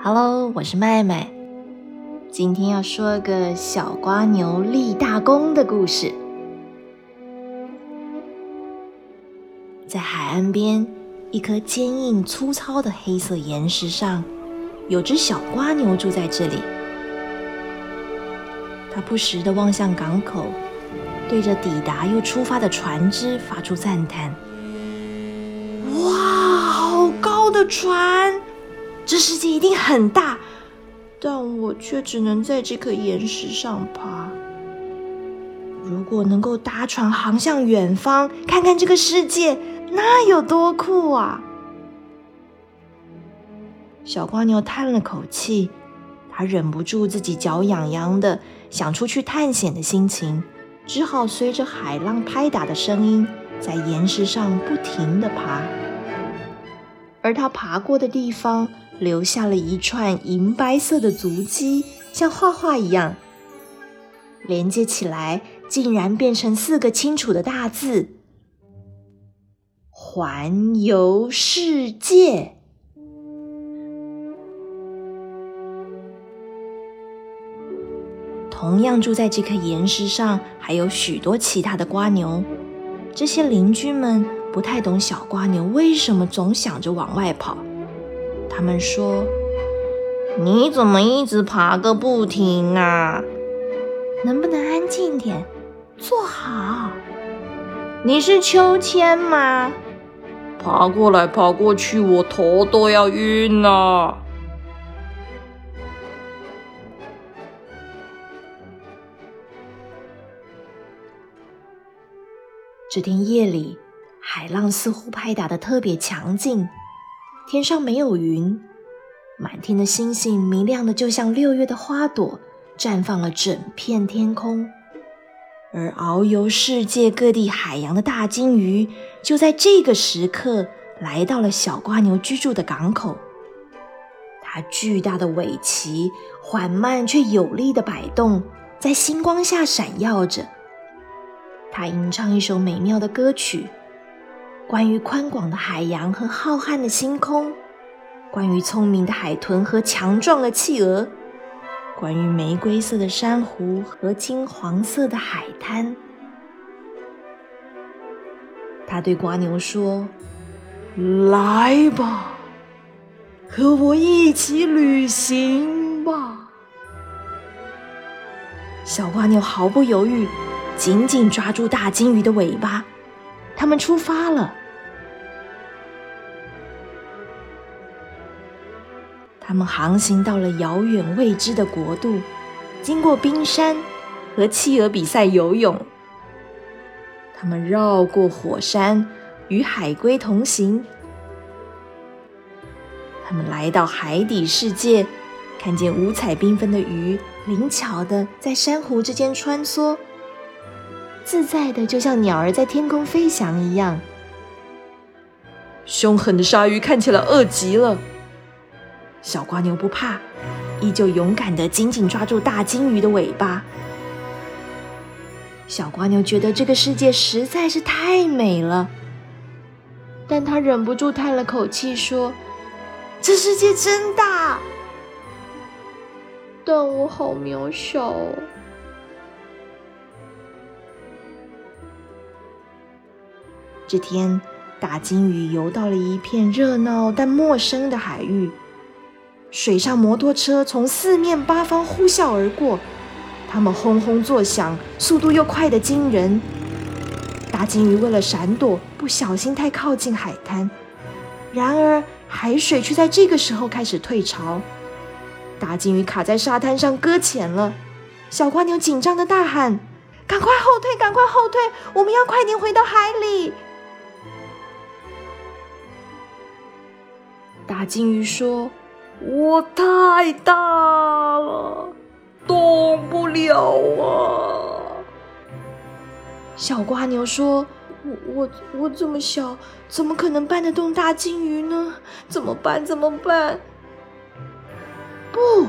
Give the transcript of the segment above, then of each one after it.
Hello，我是麦麦。今天要说个小瓜牛立大功的故事。在海岸边，一颗坚硬粗糙的黑色岩石上，有只小瓜牛住在这里。他不时地望向港口，对着抵达又出发的船只发出赞叹：“哇，好高的船！”这世界一定很大，但我却只能在这颗岩石上爬。如果能够搭船航向远方，看看这个世界，那有多酷啊！小瓜牛叹了口气，他忍不住自己脚痒痒的，想出去探险的心情，只好随着海浪拍打的声音，在岩石上不停的爬。而他爬过的地方。留下了一串银白色的足迹，像画画一样连接起来，竟然变成四个清楚的大字：“环游世界。”同样住在这颗岩石上，还有许多其他的瓜牛。这些邻居们不太懂小瓜牛为什么总想着往外跑。他们说：“你怎么一直爬个不停啊？能不能安静点，坐好？你是秋千吗？爬过来爬过去，我头都要晕了。”这天夜里，海浪似乎拍打的特别强劲。天上没有云，满天的星星明亮的，就像六月的花朵，绽放了整片天空。而遨游世界各地海洋的大金鱼，就在这个时刻来到了小瓜牛居住的港口。它巨大的尾鳍缓慢却有力的摆动，在星光下闪耀着。它吟唱一首美妙的歌曲。关于宽广的海洋和浩瀚的星空，关于聪明的海豚和强壮的企鹅，关于玫瑰色的珊瑚和金黄色的海滩。他对瓜牛说：“来吧，和我一起旅行吧。”小瓜牛毫不犹豫，紧紧抓住大金鱼的尾巴。他们出发了。他们航行到了遥远未知的国度，经过冰山，和企鹅比赛游泳。他们绕过火山，与海龟同行。他们来到海底世界，看见五彩缤纷的鱼灵巧的在珊瑚之间穿梭，自在的就像鸟儿在天空飞翔一样。凶狠的鲨鱼看起来饿极了。小瓜牛不怕，依旧勇敢的紧紧抓住大金鱼的尾巴。小瓜牛觉得这个世界实在是太美了，但他忍不住叹了口气说：“这世界真大，但我好渺小。”这天，大金鱼游到了一片热闹但陌生的海域。水上摩托车从四面八方呼啸而过，它们轰轰作响，速度又快得惊人。大金鱼为了闪躲，不小心太靠近海滩，然而海水却在这个时候开始退潮，大金鱼卡在沙滩上搁浅了。小瓜牛紧张的大喊：“赶快后退，赶快后退，我们要快点回到海里！”大金鱼说。我太大了，动不了啊！小瓜牛说：“我我我这么小，怎么可能搬得动大金鱼呢？怎么办？怎么办？”不，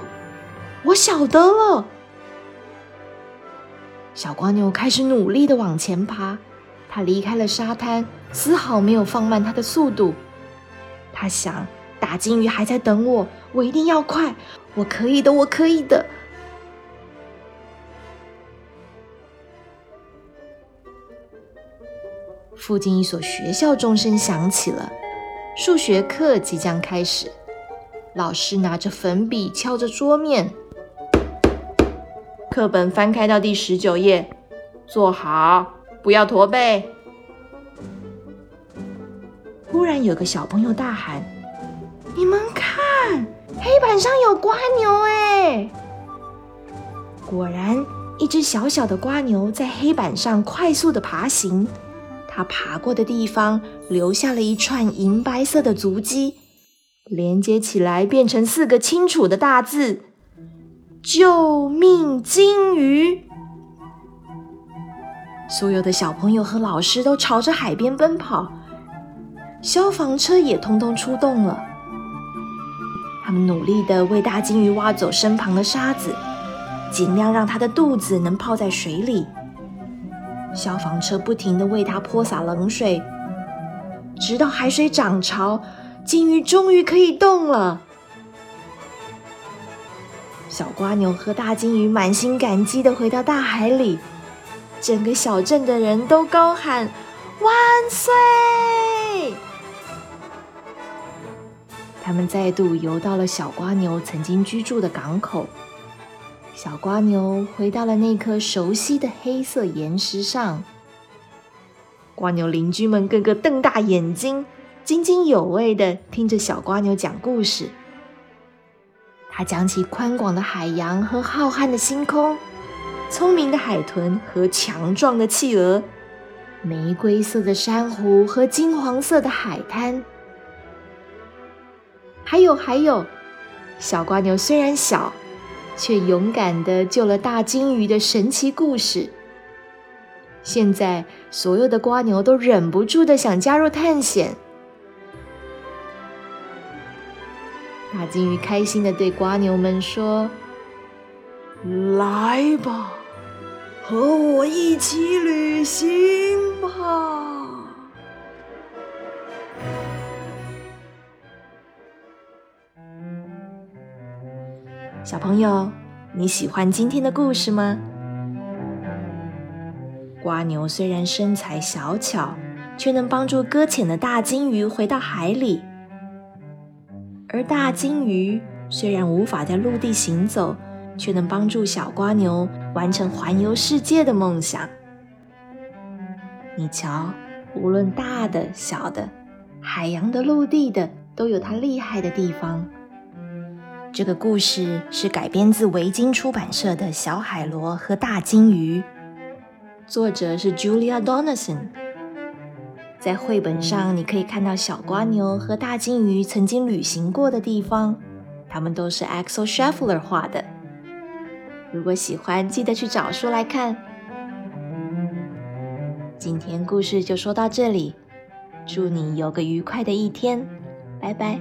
我晓得了。小瓜牛开始努力的往前爬，它离开了沙滩，丝毫没有放慢它的速度。他想，大金鱼还在等我，我一定要快，我可以的，我可以的。附近一所学校钟声响起了，数学课即将开始。老师拿着粉笔敲着桌面，课本翻开到第十九页，坐好，不要驼背。忽然有个小朋友大喊：“你们看，黑板上有瓜牛！”哎，果然，一只小小的瓜牛在黑板上快速的爬行。它爬过的地方留下了一串银白色的足迹，连接起来变成四个清楚的大字：“救命金鱼！”所有的小朋友和老师都朝着海边奔跑，消防车也通通出动了。努力的为大金鱼挖走身旁的沙子，尽量让它的肚子能泡在水里。消防车不停的为它泼洒冷水，直到海水涨潮，金鱼终于可以动了。小瓜牛和大金鱼满心感激的回到大海里，整个小镇的人都高喊万岁！他们再度游到了小瓜牛曾经居住的港口。小瓜牛回到了那颗熟悉的黑色岩石上。瓜牛邻居们个个瞪大眼睛，津津有味的听着小瓜牛讲故事。他讲起宽广的海洋和浩瀚的星空，聪明的海豚和强壮的企鹅，玫瑰色的珊瑚和金黄色的海滩。还有还有，小瓜牛虽然小。却勇敢的救了大金鱼的神奇故事。现在，所有的瓜牛都忍不住的想加入探险。大金鱼开心的对瓜牛们说：“来吧，和我一起旅行吧。”小朋友，你喜欢今天的故事吗？瓜牛虽然身材小巧，却能帮助搁浅的大金鱼回到海里；而大金鱼虽然无法在陆地行走，却能帮助小瓜牛完成环游世界的梦想。你瞧，无论大的、小的，海洋的、陆地的，都有它厉害的地方。这个故事是改编自维京出版社的《小海螺和大金鱼》，作者是 Julia Donaldson。在绘本上，你可以看到小瓜牛和大金鱼曾经旅行过的地方，它们都是 Axel Scheffler 画的。如果喜欢，记得去找书来看。今天故事就说到这里，祝你有个愉快的一天，拜拜。